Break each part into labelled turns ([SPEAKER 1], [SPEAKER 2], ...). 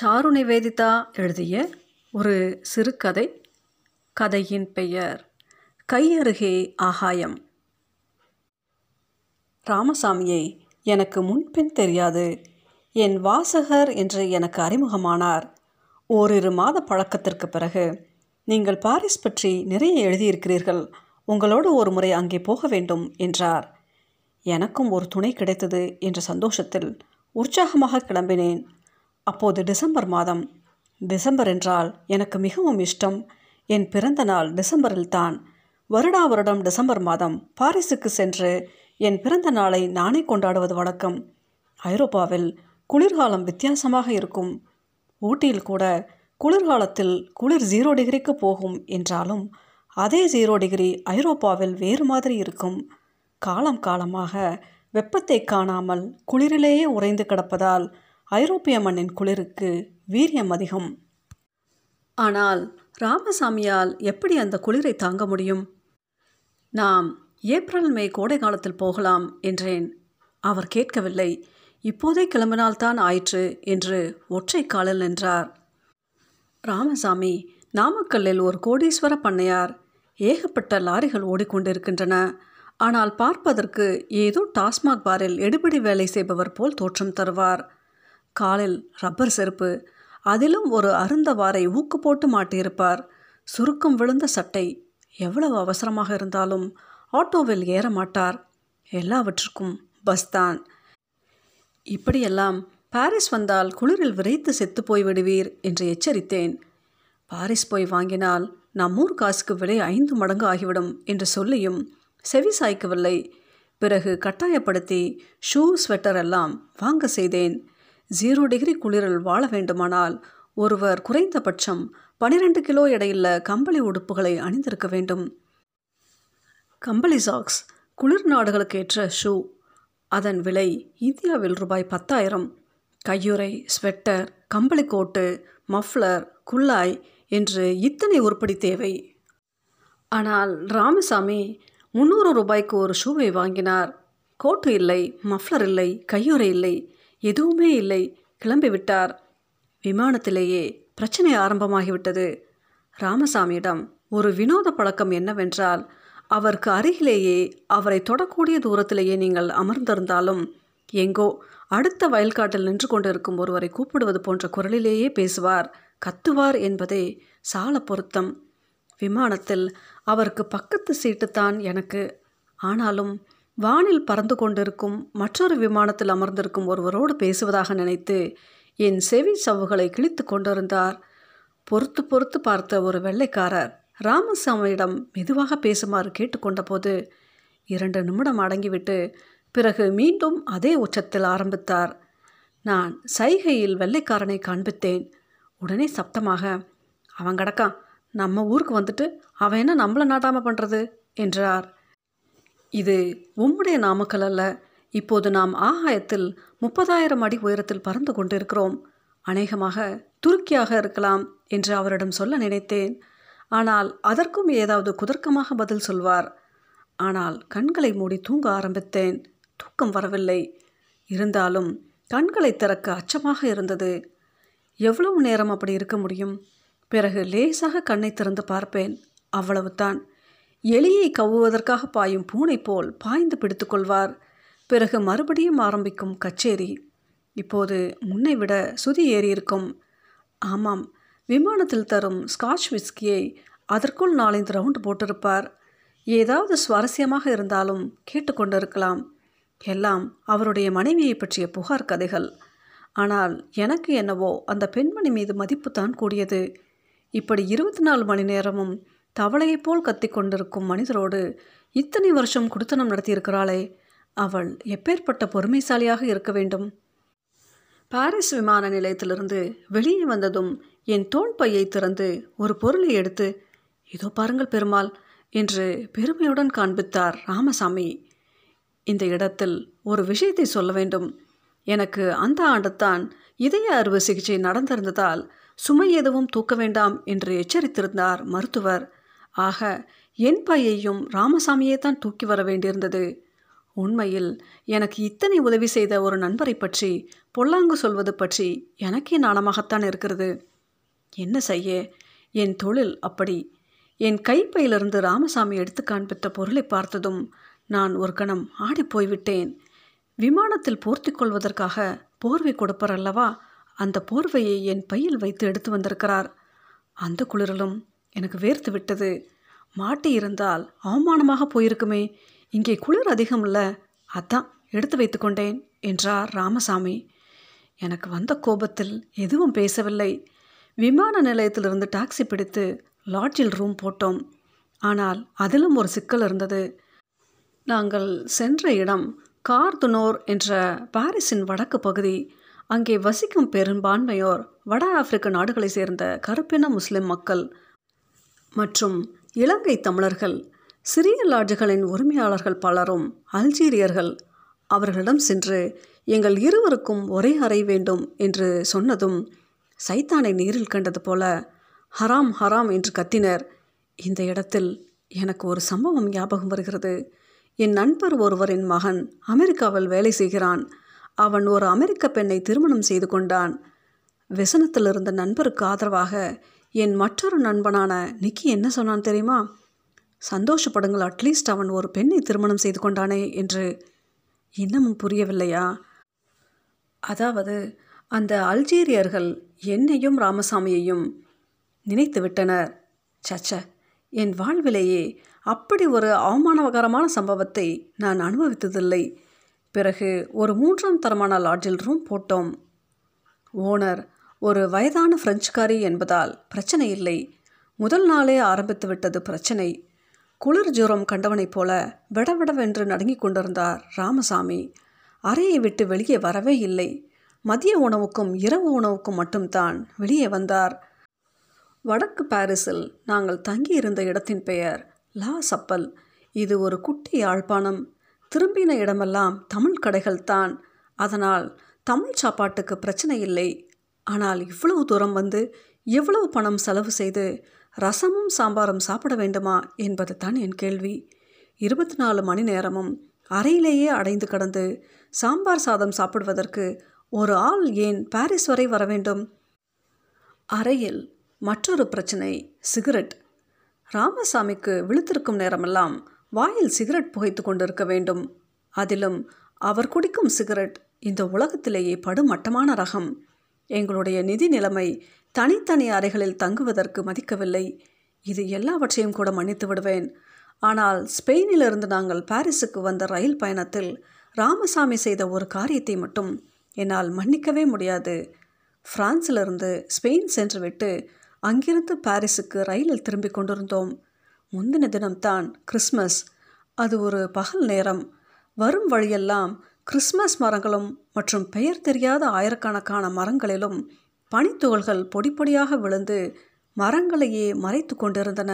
[SPEAKER 1] Sir Nivedita எழுதிய ஒரு சிறுகதை கதையின் பெயர் கையருகே ஆகாயம் ராமசாமியை எனக்கு முன்பின் தெரியாது. என் வாசகர் என்று எனக்கு அறிமுகமானார். ஓரிரு மாத பழக்கத்திற்கு பிறகு நீங்கள் பாரிஸ் பற்றி நிறைய எழுதியிருக்கிறீர்கள். உங்களோடு ஒரு முறை அங்கே போக வேண்டும் என்றார். எனக்கும் ஒரு துணை கிடைத்தது என்ற சந்தோஷத்தில் உற்சாகமாக கிளம்பினேன். அப்போது டிசம்பர் மாதம். டிசம்பர் என்றால் எனக்கு மிகவும் இஷ்டம். என் பிறந்த நாள் டிசம்பரில் தான். வருடா வருடம் டிசம்பர் மாதம் பாரிஸுக்கு சென்று என் பிறந்த நாளை நானே கொண்டாடுவது வழக்கம். ஐரோப்பாவில் குளிர்காலம் வித்தியாசமாக இருக்கும். ஊட்டியில் கூட குளிர்காலத்தில் குளிர் ஜீரோ டிகிரிக்கு போகும் என்றாலும் அதே ஜீரோ டிகிரி ஐரோப்பாவில் வேறு மாதிரி இருக்கும். காலம் காலமாக வெப்பத்தை காணாமல் குளிரிலேயே உறைந்து கிடப்பதால் ஐரோப்பிய மண்ணின் குளிருக்கு வீரியம் அதிகம். ஆனால் ராமசாமியால் எப்படி அந்த குளிரை தாங்க முடியும்? நாம் ஏப்ரல் மே கோடை காலத்தில் போகலாம் என்றேன். அவர் கேட்கவில்லை. இப்போதே கிளம்பினால்தான் ஆயிற்று என்று ஒற்றை காலில் நின்றார். ராமசாமி நாமக்கல்லில் ஒரு கோடீஸ்வர பண்ணையார். ஏகப்பட்ட லாரிகள் ஓடிக்கொண்டிருக்கின்றன. ஆனால் பார்ப்பதற்கு ஏதோ டாஸ்மாக் பாரில் எடுபடி வேலை செய்பவர் போல் தோற்றம் தருவார். காலில் ரப்பர் செருப்பு அதிலும் ஒரு அருந்தவாரை ஊக்கு போட்டு மாட்டியிருப்பார். சுருக்கம் விழுந்த சட்டை எவ்வளவு அவசரமாக இருந்தாலும் ஆட்டோவில் ஏற மாட்டார். எல்லாவற்றுக்கும் பஸ் தான். இப்படியெல்லாம் பாரிஸ் வந்தால் குளிரில் விரைத்து செத்து போய் விடுவீர் என்று எச்சரித்தேன். பாரிஸ் போய் வாங்கினால் நம் ஊர் காசுக்கு விலை ஐந்து மடங்கு ஆகிவிடும் என்று சொல்லியும் செவி சாய்க்கவில்லை. பிறகு கட்டாயப்படுத்தி ஷூ ஸ்வெட்டர் எல்லாம் வாங்க செய்தேன். ஜீரோ டிகிரி குளிரில் வாழ வேண்டுமானால் ஒருவர் குறைந்தபட்சம் பனிரெண்டு கிலோ எடையுள்ள கம்பளி உடுப்புகளை அணிந்திருக்க வேண்டும். கம்பளி சாக்ஸ் குளிர் நாடுகளுக்கு ஏற்ற ஷூ. அதன் விலை இந்தியாவில் ரூபாய் பத்தாயிரம். கையுறை ஸ்வெட்டர் கம்பளி கோட்டு மஃப்ளர் குல்லாய் என்று இத்தனை உருப்படி தேவை. ஆனால் ராமசாமி முந்நூறு ரூபாய்க்கு ஒரு ஷூவை வாங்கினார். கோட்டு இல்லை மஃப்ளர் இல்லை கையுறை இல்லை. எதுவுமே இல்லை. கிளம்பிவிட்டார் விமானத்திலேயே பிரச்சனை ஆரம்பமாகிவிட்டது. ராமசாமியிடம் ஒரு வினோத பழக்கம் என்னவென்றால் அவருக்கு அருகிலேயே அவரை தொடக்கூடிய தூரத்திலேயே நீங்கள் அமர்ந்திருந்தாலும் எங்கோ அடுத்த வயல்காட்டில் நின்று கொண்டிருக்கும் ஒருவரை கூப்பிடுவது போன்ற குரலிலேயே பேசுவார் கத்துவார் என்பதே சால பொருத்தம். விமானத்தில் அவருக்கு பக்கத்து சீட்டுத்தான் எனக்கு. ஆனாலும் வானில் பறந்து கொண்டிருக்கும் மற்றொரு விமானத்தில் அமர்ந்திருக்கும் ஒருவரோடு பேசுவதாக நினைத்து என் செவி சவ்வுகளை கிழித்து கொண்டிருந்தார். பொறுத்து பொறுத்து பார்த்த ஒரு வெள்ளைக்காரர் ராமசாமியிடம் மெதுவாக பேசுமாறு கேட்டுக்கொண்டபோது இரண்டு நிமிடம் அடங்கிவிட்டு பிறகு மீண்டும் அதே உச்சத்தில் ஆரம்பித்தார். நான் சைகையில் வெள்ளைக்காரனை காண்பித்தேன். உடனே சப்தமாக அவன் கிடக்கான். நம்ம ஊருக்கு வந்துட்டு அவன் என்ன நம்மளை நாட்டாமல் பண்ணுறது என்றார். இது உம்முடைய நாமக்கல் அல்ல. இப்போது நாம் ஆகாயத்தில் முப்பதாயிரம் அடி உயரத்தில் பறந்து கொண்டிருக்கிறோம். அநேகமாக துருக்கியாக இருக்கலாம் என்று அவரிடம் சொல்ல நினைத்தேன். ஆனால் அதற்கும் ஏதாவது குதர்க்கமாக பதில் சொல்வார். ஆனால் கண்களை மூடி தூங்க ஆரம்பித்தேன். தூக்கம் வரவில்லை. இருந்தாலும் கண்களை திறக்க அச்சமாக இருந்தது. எவ்வளவு நேரம் அப்படி இருக்க முடியும்? பிறகு லேசாக கண்ணை திறந்து பார்ப்பேன். அவ்வளவுதான். எலியை கவ்வுவதற்காக பாயும் பூனை போல் பாய்ந்து பிடித்துக்கொள்வார் பிறகு மறுபடியும் ஆரம்பிக்கும் கச்சேரி. இப்போது முன்னை விட சுதி ஏறியிருக்கும். ஆமாம் விமானத்தில் தரும் ஸ்காட்ச் விஸ்கியை அதற்குள் நாலஞ்சு ரவுண்டு போட்டிருப்பார். ஏதாவது சுவாரஸ்யமாக இருந்தாலும் கேட்டுக்கொண்டிருக்கலாம் எல்லாம் அவருடைய மனைவியை பற்றிய புகார் கதைகள். ஆனால் எனக்கு என்னவோ அந்த பெண்மணி மீது மதிப்பு தான் கூடியது. இப்படி இருபத்தி நாலு மணி நேரமும் தவளையைப் போல் கத்தி கொண்டிருக்கும் மனிதரோடு இத்தனை வருஷம் குடித்தனம் நடத்தியிருக்கிறாளே. அவள் எப்பேற்பட்ட பொறுமைசாலியாக இருக்க வேண்டும்? பாரிஸ் விமான நிலையத்திலிருந்து வெளியே வந்ததும் என் தோல் பையை திறந்து ஒரு பொருளை எடுத்து இதோ பாருங்கள் பெருமாள் என்று பெருமையுடன் காண்பித்தார் ராமசாமி. இந்த இடத்தில் ஒரு விஷயத்தை சொல்ல வேண்டும். எனக்கு அந்த ஆண்டுத்தான் இதய அறுவை சிகிச்சை நடந்திருந்ததால் சுமை எதுவும் தூக்க வேண்டாம் என்று எச்சரித்திருந்தார் மருத்துவர். ஆக என் பையையும் ராமசாமியே தான் தூக்கி வர வேண்டியிருந்தது. உண்மையில் எனக்கு இத்தனை உதவி செய்த ஒரு நண்பரை பற்றி பொல்லாங்கு சொல்வது பற்றி எனக்கே நாணமாகத்தான் இருக்கிறது. என்ன செய்ய? என் தொழில் அப்படி. என் கைப்பையிலிருந்து ராமசாமி எடுத்து காண்பித்த பொருளை பார்த்ததும் நான் ஒரு கணம் ஆடிப்போய்விட்டேன் விமானத்தில் போர்த்தி கொள்வதற்காக போர்வை கொடுப்பார் அல்லவா? அந்த போர்வையை என் பையில் வைத்து எடுத்து வந்திருக்கிறார். அந்த குளிரலும் எனக்கு வேர்த்து விட்டது. மாட்டி இருந்தால் அவமானமாக போயிருக்குமே. இங்கே குளிர் அதிகம் இல்லை. அதான் எடுத்து வைத்துக்கொண்டேன் என்றார் ராமசாமி. எனக்கு வந்த கோபத்தில் எதுவும் பேசவில்லை. விமான நிலையத்திலிருந்து டாக்ஸி பிடித்து லாட்ஜில் ரூம் போட்டோம். ஆனால் அதிலும் ஒரு சிக்கல் இருந்தது. நாங்கள் சென்ற இடம் கார்துனோர் என்ற பாரிஸின் வடக்கு பகுதி. அங்கே வசிக்கும் பெரும்பான்மையோர் வட ஆப்பிரிக்க நாடுகளை சேர்ந்த கருப்பின முஸ்லிம் மக்கள் மற்றும் இலங்கை தமிழர்கள் சிறிய லாட்ஜுகளின் உரிமையாளர்கள் பலரும் அல்ஜீரியர்கள். அவர்களிடம் சென்று எங்கள் இருவருக்கும் ஒரே அறை வேண்டும் என்று சொன்னதும் சைத்தானை நேரில் கண்டது போல ஹராம் ஹராம் என்று கத்தினர். இந்த இடத்தில் எனக்கு ஒரு சம்பவம் ஞாபகம் வருகிறது. என் நண்பர் ஒருவரின் மகன் அமெரிக்காவில் வேலை செய்கிறான். அவன் ஒரு அமெரிக்க பெண்ணை திருமணம் செய்து கொண்டான். விசனத்தில் இருந்த நண்பருக்கு ஆதரவாக என் மற்றொரு நண்பனான நிக்கி என்ன சொன்னான் தெரியுமா? சந்தோஷப்படுங்கள் அட்லீஸ்ட் அவன் ஒரு பெண்ணை திருமணம் செய்து கொண்டானே என்று. இன்னமும் புரியவில்லையா? அதாவது அந்த அல்ஜீரியர்கள் என்னையும் ராமசாமியையும் நினைத்து விட்டனர். சச்ச என் வாழ்விலேயே அப்படி ஒரு அவமானகரமான சம்பவத்தை நான் அனுபவித்ததில்லை. பிறகு ஒரு மூன்றாம் தரமான லாட்ஜில் ரூம் போட்டோம். ஓனர் ஒரு வயதான பிரெஞ்சுக்காரி என்பதால் பிரச்சனை இல்லை. முதல் நாளே ஆரம்பித்து விட்டது பிரச்சனை. குளிர் ஜூரம் கண்டவனைப் போல விடவிடவென்று நடுங்கிக் கொண்டிருந்தார் ராமசாமி. அறையை விட்டு வெளியே வரவே இல்லை. மதிய உணவுக்கும் இரவு உணவுக்கும் மட்டும்தான் வெளியே வந்தார். வடக்கு பாரிஸில் நாங்கள் தங்கியிருந்த இடத்தின் பெயர் லா சப்பல். இது ஒரு குட்டி யாழ்ப்பாணம். திரும்பின இடமெல்லாம் தமிழ் கடைகள்தான். அதனால் தமிழ் சாப்பாட்டுக்கு பிரச்சனை இல்லை. ஆனால் இவ்வளவு தூரம் வந்து எவ்வளவு பணம் செலவு செய்து ரசமும் சாம்பாரும் சாப்பிட வேண்டுமா என்பது தான் என் கேள்வி. இருபத்தி நாலு மணி நேரமும் அறையிலேயே அடைந்து கடந்து சாம்பார் சாதம் சாப்பிடுவதற்கு ஒரு ஆள் ஏன் பாரிஸ் வரை வர வேண்டும்? அறையில் மற்றொரு பிரச்சனை சிகரெட். ராமசாமிக்கு விழுத்திருக்கும் நேரமெல்லாம் வாயில் சிகரெட் புகைத்து கொண்டிருக்க வேண்டும். அதிலும் அவர் குடிக்கும் சிகரெட் இந்த உலகத்திலேயே படுமட்டமான ரகம். எங்களுடைய நிதி நிலைமை தனித்தனி அறைகளில் தங்குவதற்கு மதிக்கவில்லை. இது எல்லாவற்றையும் கூட மன்னித்து விடுவேன். ஆனால் ஸ்பெயினிலிருந்து நாங்கள் பாரிஸுக்கு வந்த ரயில் பயணத்தில் ராமசாமி செய்த ஒரு காரியத்தை மட்டும் என்னால் மன்னிக்கவே முடியாது. பிரான்சிலிருந்து ஸ்பெயின் சென்றுவிட்டு அங்கிருந்து பாரிஸுக்கு ரயிலில் திரும்பி கொண்டிருந்தோம். முந்தின தினம்தான் கிறிஸ்மஸ் அது ஒரு பகல் நேரம். வரும் வழியெல்லாம் கிறிஸ்மஸ் மரங்களும் மற்றும் பெயர் தெரியாத ஆயிரக்கணக்கான மரங்களிலும் பனித்துகள்கள் பொடிப்பொடியாக விழுந்து மரங்களையே மறைத்து கொண்டிருந்தன.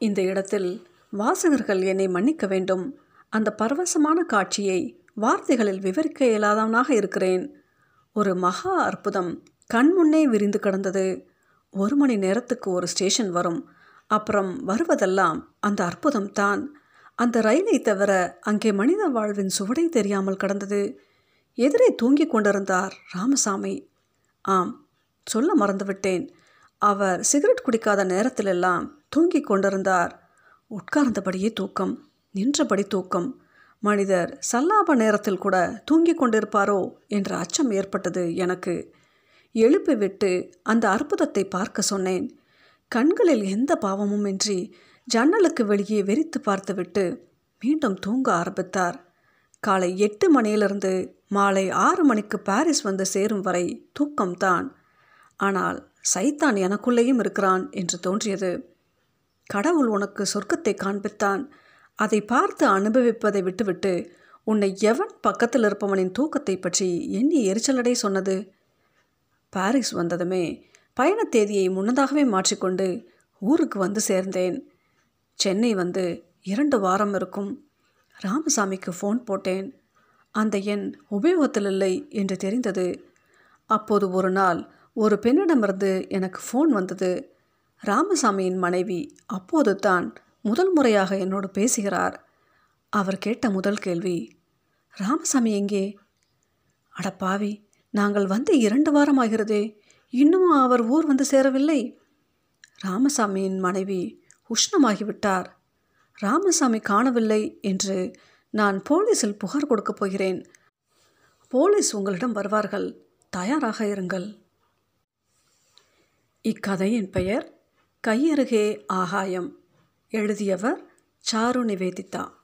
[SPEAKER 1] இந்த இடத்தில் வாசகர்கள் என்னை மன்னிக்க வேண்டும். அந்த பரவசமான காட்சியை வார்த்தைகளில் விவரிக்க இயலாதவனாக இருக்கிறேன். ஒரு மகா அற்புதம் கண்முன்னே விரிந்து கிடந்தது. ஒரு மணி நேரத்துக்கு ஒரு ஸ்டேஷன் வரும். அப்புறம் வருவதெல்லாம் அந்த அற்புதம் தான் அந்த ரயிலை தவிர அங்கே மனித வாழ்வின் சுவடை தெரியாமல் கடந்தது. எதிரே தூங்கிக் கொண்டிருந்தார் ராமசாமி. ஆம் சொல்ல மறந்துவிட்டேன். அவர் சிகரெட் குடிக்காத நேரத்திலெல்லாம் தூங்கிக் கொண்டிருந்தார். உட்கார்ந்தபடியே தூக்கம் நின்றபடி தூக்கம். மனிதர் சல்லாப நேரத்தில் கூட தூங்கிக் கொண்டிருப்பாரோ என்ற அச்சம் ஏற்பட்டது எனக்கு. எழுப்பி விட்டு அந்த அற்புதத்தை பார்க்க சொன்னேன். கண்களில் எந்த பாவமும் இன்றி ஜன்னலுக்கு வெளியே வெறித்து பார்த்துவிட்டு மீண்டும் தூங்க ஆரம்பித்தார். காலை எட்டு மணியிலிருந்து மாலை ஆறு மணிக்கு பாரிஸ் வந்து சேரும் வரை தூக்கம்தான். ஆனால் சைத்தான் எனக்குள்ளேயும் இருக்கிறான் என்று தோன்றியது. கடவுள் உனக்கு சொர்க்கத்தை காண்பித்தான். அதை பார்த்து அனுபவிப்பதை விட்டுவிட்டு உன்னை எவன் பக்கத்தில் இருப்பவனின் தூக்கத்தை பற்றி எண்ணி எரிச்சலடை சொன்னது? பாரிஸ் வந்ததுமே பயண தேதியை முன்னதாகவே மாற்றிக்கொண்டு ஊருக்கு வந்து சேர்ந்தேன். சென்னை வந்து இரண்டு வாரம் இருக்கும். ராமசாமிக்கு ஃபோன் போட்டேன். அந்த எண் உபயோகத்தில் இல்லை என்று தெரிந்தது. அப்போது ஒரு நாள் ஒரு பெண்ணிடமிருந்து எனக்கு ஃபோன் வந்தது. ராமசாமியின் மனைவி அப்போது தான் முதல் முறையாக என்னோடு பேசுகிறார். அவர் கேட்ட முதல் கேள்வி ராமசாமி எங்கே? அட பாவி நாங்கள் வந்து இரண்டு வாரம் ஆகிறதே இன்னும் அவர் ஊர் வந்து சேரவில்லை. ராமசாமியின் மனைவி உஷ்ணமாகிவிட்டார். ராமசாமி காணவில்லை என்று நான் போலீஸில் புகார் கொடுக்கப் போகிறேன். போலீஸ் உங்களிடம் வருவார்கள். தயாராக இருங்கள். இக்கதையின் பெயர் கையருகே ஆகாயம் எழுதியவர் சாரு நிவேதிதா.